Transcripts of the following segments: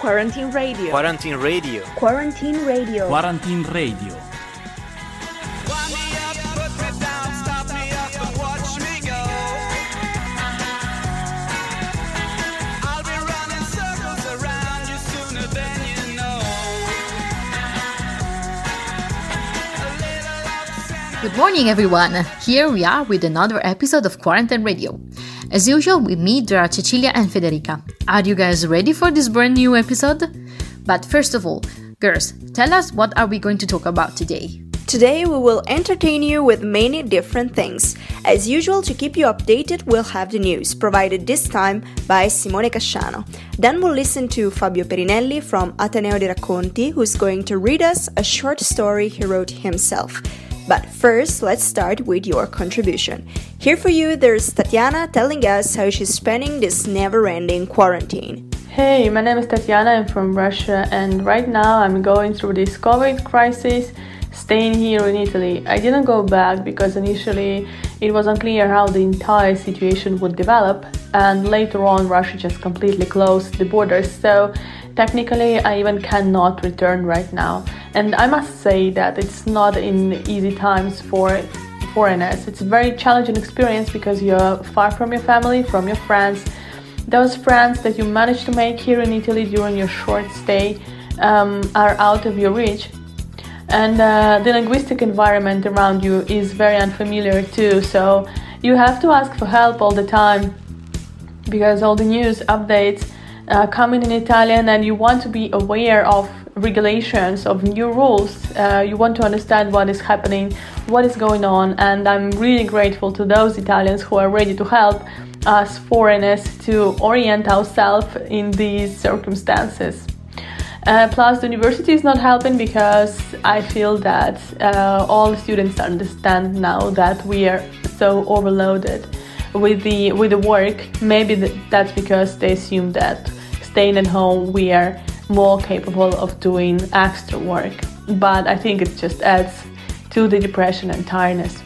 Quarantine Radio. Quarantine Radio. Quarantine Radio. Quarantine Radio. Good morning, everyone. Here we are with another episode of Quarantine Radio. As usual, with me, there Cecilia and Federica. Are you guys ready for this brand new episode? But first of all, girls, tell us what are we going to talk about today? Today we will entertain you with many different things. As usual, to keep you updated, we'll have the news, provided this time by Simone Casciano. Then we'll listen to Fabio Perinelli from Ateneo di Racconti, who's going to read us a short story he wrote himself. But first, let's start with your contribution. Here for you, there's Tatiana telling us how she's spending this never ending quarantine. Hey, my name is Tatiana, I'm from Russia, and right now I'm going through this COVID crisis, staying here in Italy. I didn't go back because initially it was unclear how the entire situation would develop, and later on, Russia just completely closed the borders, so technically, I even cannot return right now. And I must say that it's not in easy times for foreigners. It's a very challenging experience because you're far from your family, from your friends. Those friends that you managed to make here in Italy during your short stay um, are out of your reach. And uh, the linguistic environment around you is very unfamiliar too, so you have to ask for help all the time because all the news updates uh, coming in Italian and you want to be aware of regulations, of new rules. Uh, you want to understand what is happening, what is going on, and I'm really grateful to those Italians who are ready to help us foreigners to orient ourselves in these circumstances. Uh, plus, the university is not helping because I feel that uh, all students understand now that we are so overloaded with the with the work. Maybe that's because they assume that staying at home we are more capable of doing extra work. But I think it just adds to the depression and tiredness.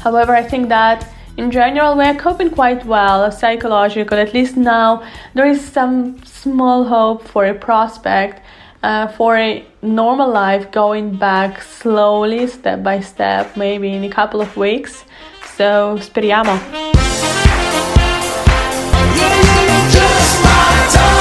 However, I think that in general we are coping quite well psychologically. At least now there is some small hope for a prospect uh, for a normal life going back slowly, step by step, maybe in a couple of weeks. So speriamo. time.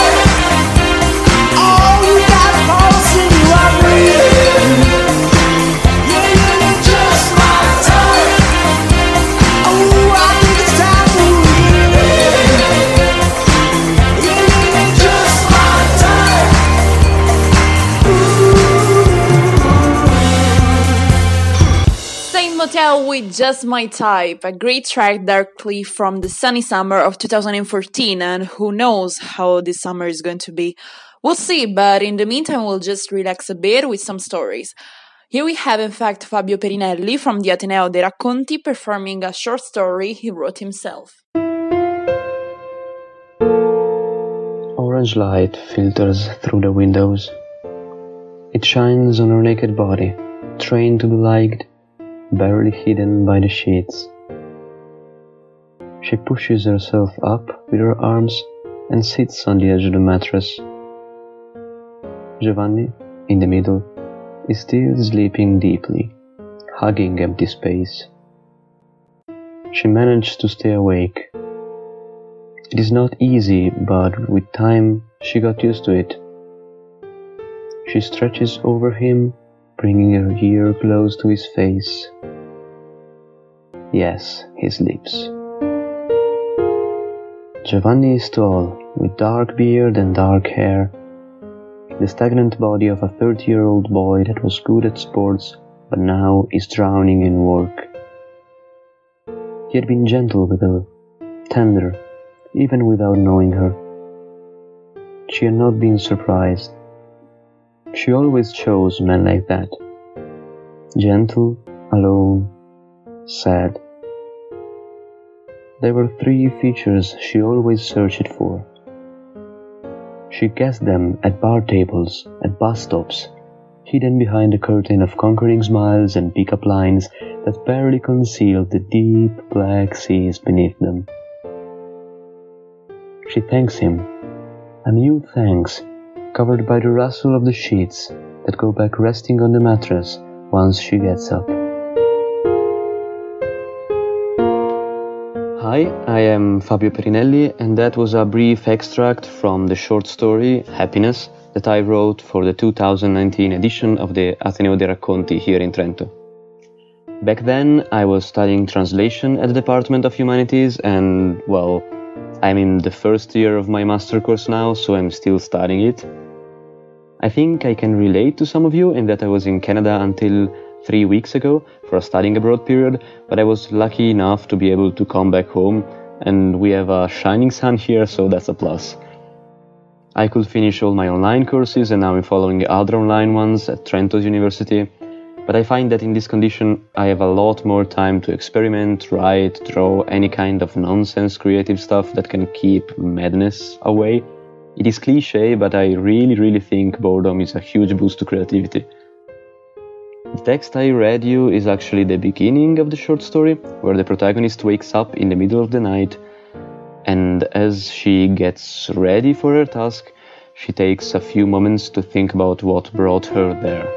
With Just My Type, a great track directly from the sunny summer of 2014, and who knows how this summer is going to be. We'll see, but in the meantime, we'll just relax a bit with some stories. Here we have, in fact, Fabio Perinelli from the Ateneo dei Racconti performing a short story he wrote himself. Orange light filters through the windows. It shines on her naked body, trained to be liked barely hidden by the sheets. She pushes herself up with her arms and sits on the edge of the mattress. Giovanni, in the middle, is still sleeping deeply, hugging empty space. She managed to stay awake. It is not easy, but with time she got used to it. She stretches over him bringing her ear close to his face. Yes, his lips. Giovanni is tall, with dark beard and dark hair, the stagnant body of a 30 year old boy that was good at sports but now is drowning in work. He had been gentle with her, tender, even without knowing her. She had not been surprised. She always chose men like that. Gentle, alone, sad. There were three features she always searched for. She guessed them at bar tables, at bus stops, hidden behind a curtain of conquering smiles and pick-up lines that barely concealed the deep black seas beneath them. She thanks him A mute thanks, covered by the rustle of the sheets that go back resting on the mattress once she gets up. Hi, I am Fabio Perinelli, and that was a brief extract from the short story Happiness that I wrote for the 2019 edition of the Ateneo dei Racconti here in Trento. Back then, I was studying translation at the Department of Humanities, and well, I'm in the first year of my master course now, so I'm still studying it. I think I can relate to some of you in that I was in Canada until three weeks ago for a studying abroad period, but I was lucky enough to be able to come back home, and we have a shining sun here, so that's a plus. I could finish all my online courses, and now I'm following other online ones at Trento's University. But I find that in this condition, I have a lot more time to experiment, write, draw, any kind of nonsense creative stuff that can keep madness away. It is cliche, but I really, really think boredom is a huge boost to creativity. The text I read you is actually the beginning of the short story, where the protagonist wakes up in the middle of the night, and as she gets ready for her task, she takes a few moments to think about what brought her there.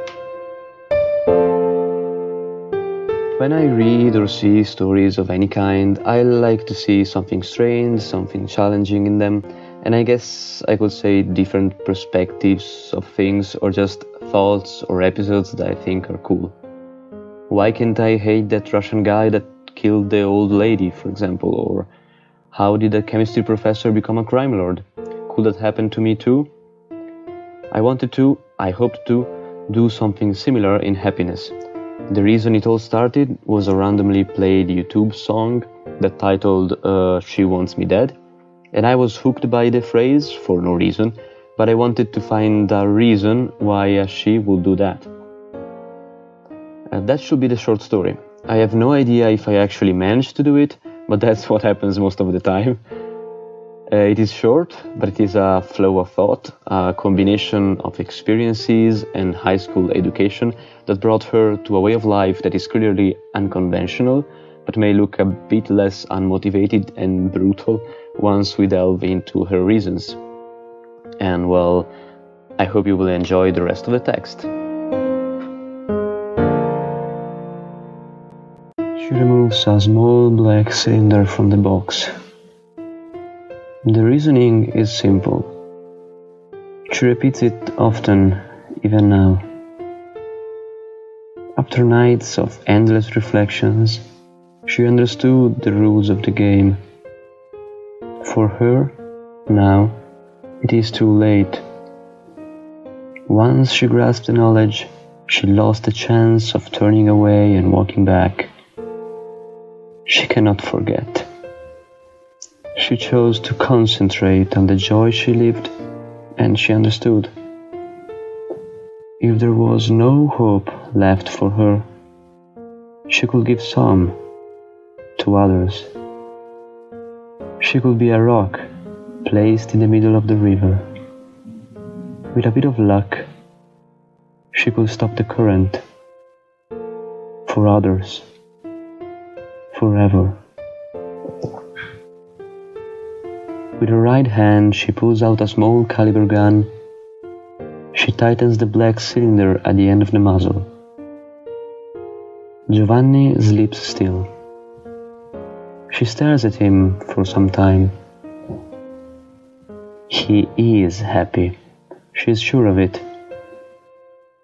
When I read or see stories of any kind, I like to see something strange, something challenging in them, and I guess I could say different perspectives of things or just thoughts or episodes that I think are cool. Why can't I hate that Russian guy that killed the old lady, for example? Or how did a chemistry professor become a crime lord? Could that happen to me too? I wanted to, I hoped to, do something similar in happiness the reason it all started was a randomly played YouTube song that titled uh, She Wants Me Dead, and I was hooked by the phrase for no reason, but I wanted to find a reason why she would do that. Uh, that should be the short story. I have no idea if I actually managed to do it, but that's what happens most of the time. Uh, it is short, but it is a flow of thought, a combination of experiences and high school education that brought her to a way of life that is clearly unconventional, but may look a bit less unmotivated and brutal once we delve into her reasons. And well, I hope you will enjoy the rest of the text. She removes a small black cylinder from the box the reasoning is simple. She repeats it often, even now. After nights of endless reflections, she understood the rules of the game. For her, now, it is too late. Once she grasped the knowledge, she lost the chance of turning away and walking back. She cannot forget. She chose to concentrate on the joy she lived, and she understood. If there was no hope left for her, she could give some to others. She could be a rock placed in the middle of the river. With a bit of luck, she could stop the current for others forever. With her right hand, she pulls out a small caliber gun. She tightens the black cylinder at the end of the muzzle. Giovanni sleeps still. She stares at him for some time. He is happy. She is sure of it.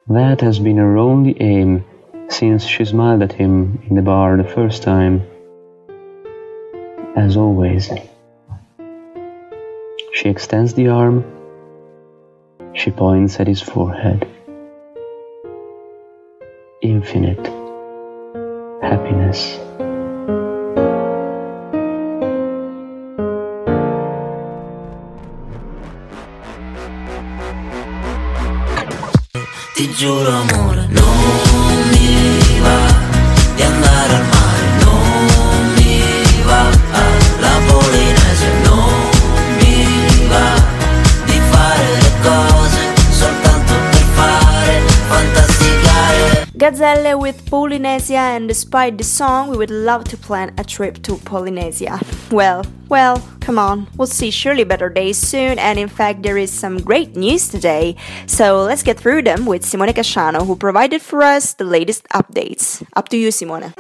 That has been her only aim since she smiled at him in the bar the first time. As always. She extends the arm. She points at his forehead. Infinite happiness. Giuro amore, non Gazzelle with Polynesia, and despite the song, we would love to plan a trip to Polynesia. Well, well, come on, we'll see surely better days soon, and in fact, there is some great news today. So let's get through them with Simone Casciano, who provided for us the latest updates. Up to you, Simone.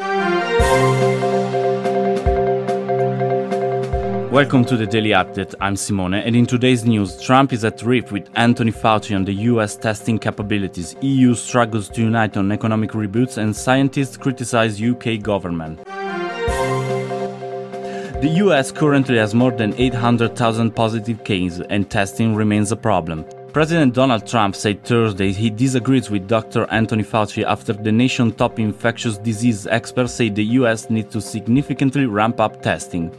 Welcome to the Daily Update. I'm Simone, and in today's news, Trump is at rift with Anthony Fauci on the US testing capabilities. EU struggles to unite on economic reboots, and scientists criticize UK government. The US currently has more than 800,000 positive cases, and testing remains a problem. President Donald Trump said Thursday he disagrees with Dr. Anthony Fauci after the nation's top infectious disease experts say the US needs to significantly ramp up testing.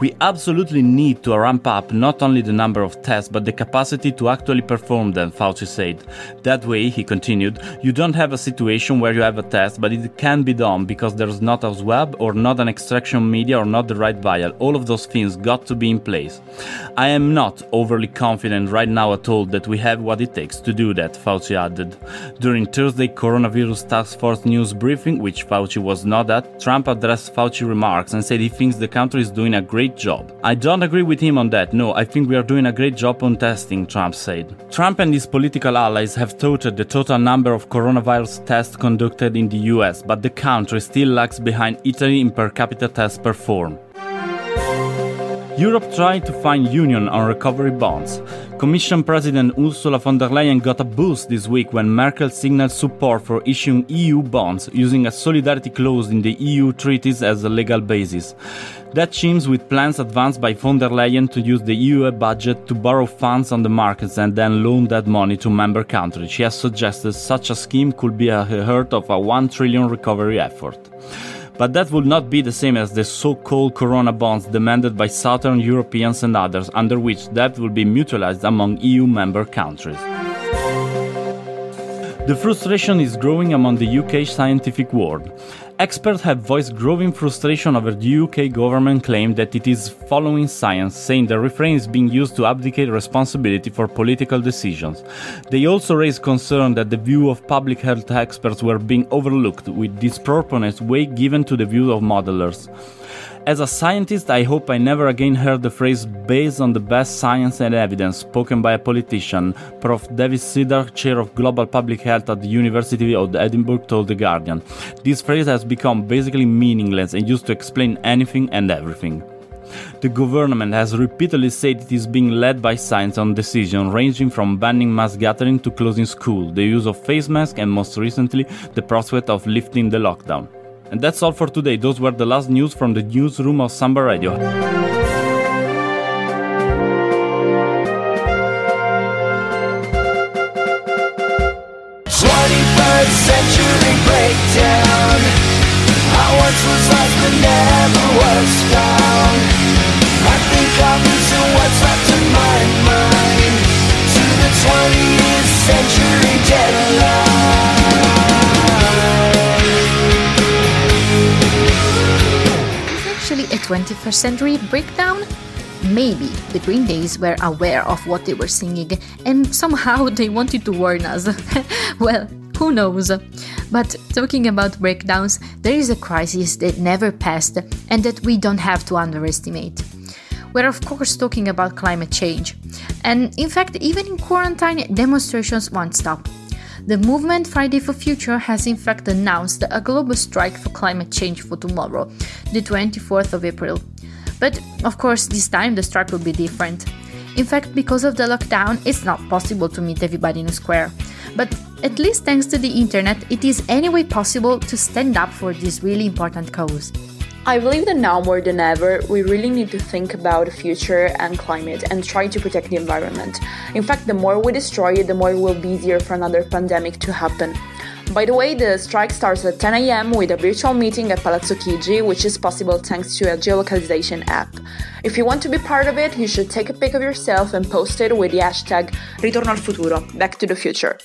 We absolutely need to ramp up not only the number of tests but the capacity to actually perform them, Fauci said. That way, he continued, you don't have a situation where you have a test but it can be done because there's not a swab or not an extraction media or not the right vial. All of those things got to be in place. I am not overly confident right now at all that we have what it takes to do that, Fauci added. During Thursday coronavirus task force news briefing, which Fauci was not at, Trump addressed Fauci remarks and said he thinks the country is doing a great job. I don't agree with him on that. No, I think we are doing a great job on testing, Trump said. Trump and his political allies have touted the total number of coronavirus tests conducted in the US, but the country still lags behind Italy in per capita tests performed. Europe tried to find union on recovery bonds. Commission President Ursula von der Leyen got a boost this week when Merkel signaled support for issuing EU bonds using a solidarity clause in the EU treaties as a legal basis. That chimes with plans advanced by von der Leyen to use the EU budget to borrow funds on the markets and then loan that money to member countries. She has suggested such a scheme could be a heart of a 1 trillion recovery effort. But that would not be the same as the so called Corona bonds demanded by Southern Europeans and others, under which debt will be mutualized among EU member countries. The frustration is growing among the UK scientific world. Experts have voiced growing frustration over the UK government claim that it is following science, saying the refrain is being used to abdicate responsibility for political decisions. They also raised concern that the view of public health experts were being overlooked, with disproportionate weight given to the view of modelers. As a scientist, I hope I never again heard the phrase based on the best science and evidence spoken by a politician, Prof. Devi Sridhar, chair of global public health at the University of Edinburgh, told The Guardian. This phrase has become basically meaningless and used to explain anything and everything. The government has repeatedly said it is being led by science on decisions ranging from banning mass gathering to closing schools, the use of face masks, and most recently, the prospect of lifting the lockdown. And that's all for today. Those were the last news from the newsroom of Samba Radio. 21st century breakdown? Maybe the Green Days were aware of what they were singing and somehow they wanted to warn us. well, who knows? But talking about breakdowns, there is a crisis that never passed and that we don't have to underestimate. We're of course talking about climate change. And in fact, even in quarantine, demonstrations won't stop. The movement Friday for Future has in fact announced a global strike for climate change for tomorrow, the 24th of April. But of course, this time the strike will be different. In fact, because of the lockdown, it's not possible to meet everybody in a square. But at least thanks to the internet, it is anyway possible to stand up for this really important cause. I believe that now more than ever, we really need to think about the future and climate and try to protect the environment. In fact, the more we destroy it, the more it will be easier for another pandemic to happen. By the way, the strike starts at 10 am with a virtual meeting at Palazzo Chigi, which is possible thanks to a geolocalization app. If you want to be part of it, you should take a pic of yourself and post it with the hashtag Ritorno al Futuro, back to the future.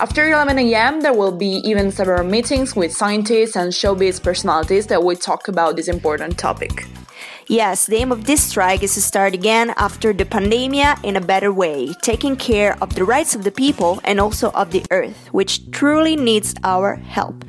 After 11 am, there will be even several meetings with scientists and showbiz personalities that will talk about this important topic. Yes, the aim of this strike is to start again after the pandemia in a better way, taking care of the rights of the people and also of the earth, which truly needs our help.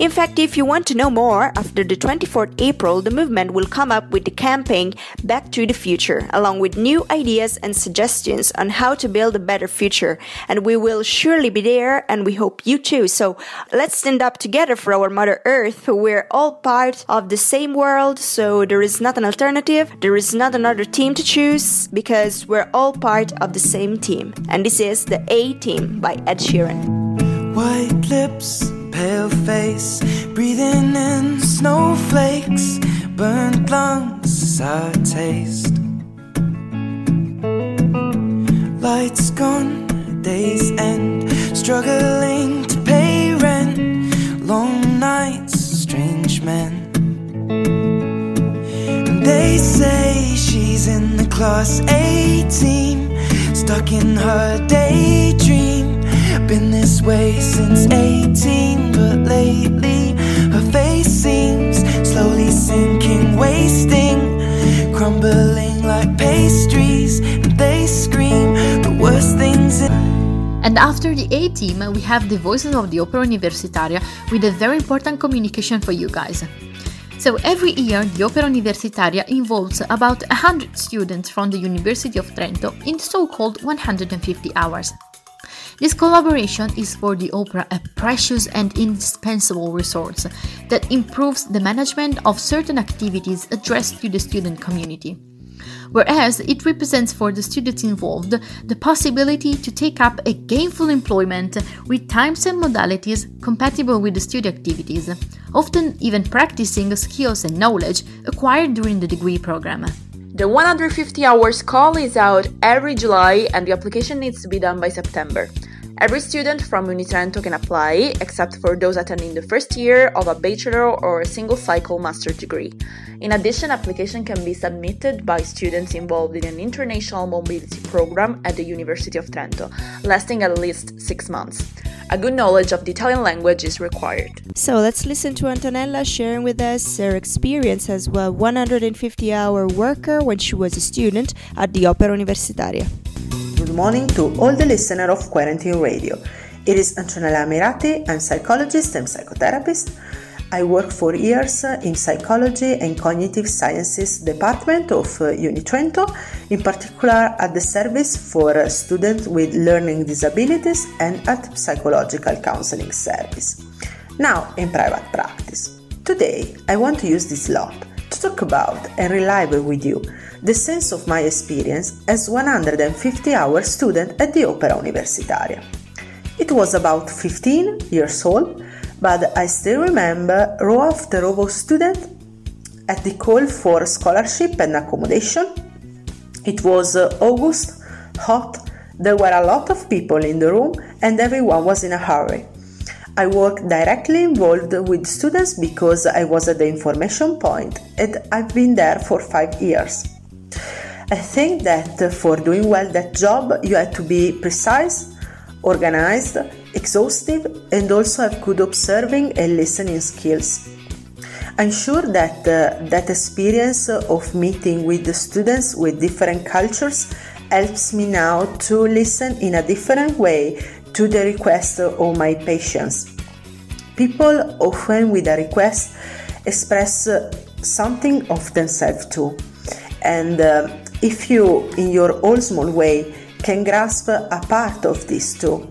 In fact, if you want to know more, after the 24th April, the movement will come up with the campaign Back to the Future, along with new ideas and suggestions on how to build a better future. And we will surely be there, and we hope you too. So let's stand up together for our Mother Earth. We're all part of the same world, so there is not an alternative, there is not another team to choose, because we're all part of the same team. And this is the A Team by Ed Sheeran. White lips, pale face, breathing in snowflakes, burnt lungs, our taste. Lights gone, days end, struggling to pay rent, long nights, strange men. And they say she's in the class A team, stuck in her daydream. Been this way since 18, but lately her face seems slowly sinking, wasting, crumbling like pastries. And they scream the worst things in. And after the A team, we have the Voices of the Opera Universitaria with a very important communication for you guys. So every year, the Opera Universitaria involves about 100 students from the University of Trento in so-called 150 hours. This collaboration is for the opera a precious and indispensable resource that improves the management of certain activities addressed to the student community. Whereas it represents for the students involved the possibility to take up a gainful employment with times and modalities compatible with the study activities, often even practicing skills and knowledge acquired during the degree program. The 150 hours call is out every July and the application needs to be done by September. Every student from Unitrento can apply, except for those attending the first year of a bachelor or a single cycle master degree. In addition, application can be submitted by students involved in an international mobility program at the University of Trento, lasting at least six months. A good knowledge of the Italian language is required. So let's listen to Antonella sharing with us her experience as a 150 hour worker when she was a student at the Opera Universitaria. Good morning to all the listeners of Quarantine Radio. It is Antonella Mirati, I'm psychologist and psychotherapist. I work for years in psychology and cognitive sciences department of uh, Unitrento, in particular at the service for students with learning disabilities and at psychological counseling service. Now in private practice. Today I want to use this lot to talk about and relive with you the sense of my experience as 150 hour student at the Opera Universitaria. It was about 15 years old, but I still remember row after row of students at the call for scholarship and accommodation. It was uh, August, hot, there were a lot of people in the room and everyone was in a hurry. I worked directly involved with students because I was at the information point and I've been there for five years. I think that for doing well that job, you have to be precise, organized, exhaustive, and also have good observing and listening skills. I'm sure that uh, that experience of meeting with the students with different cultures helps me now to listen in a different way to the request of my patients. People often with a request express something of themselves too. And uh, if you, in your own small way, can grasp a part of this too,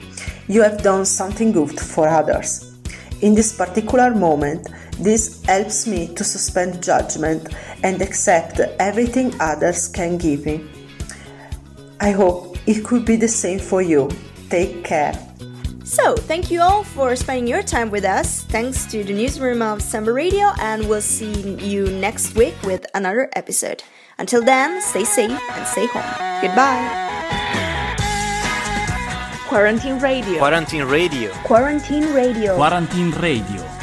you have done something good for others. In this particular moment, this helps me to suspend judgment and accept everything others can give me. I hope it could be the same for you. Take care. So, thank you all for spending your time with us. Thanks to the newsroom of Samba Radio, and we'll see you next week with another episode. Until then, stay safe and stay home. Goodbye. Quarantine Radio. Quarantine Radio. Quarantine Radio. Quarantine Radio.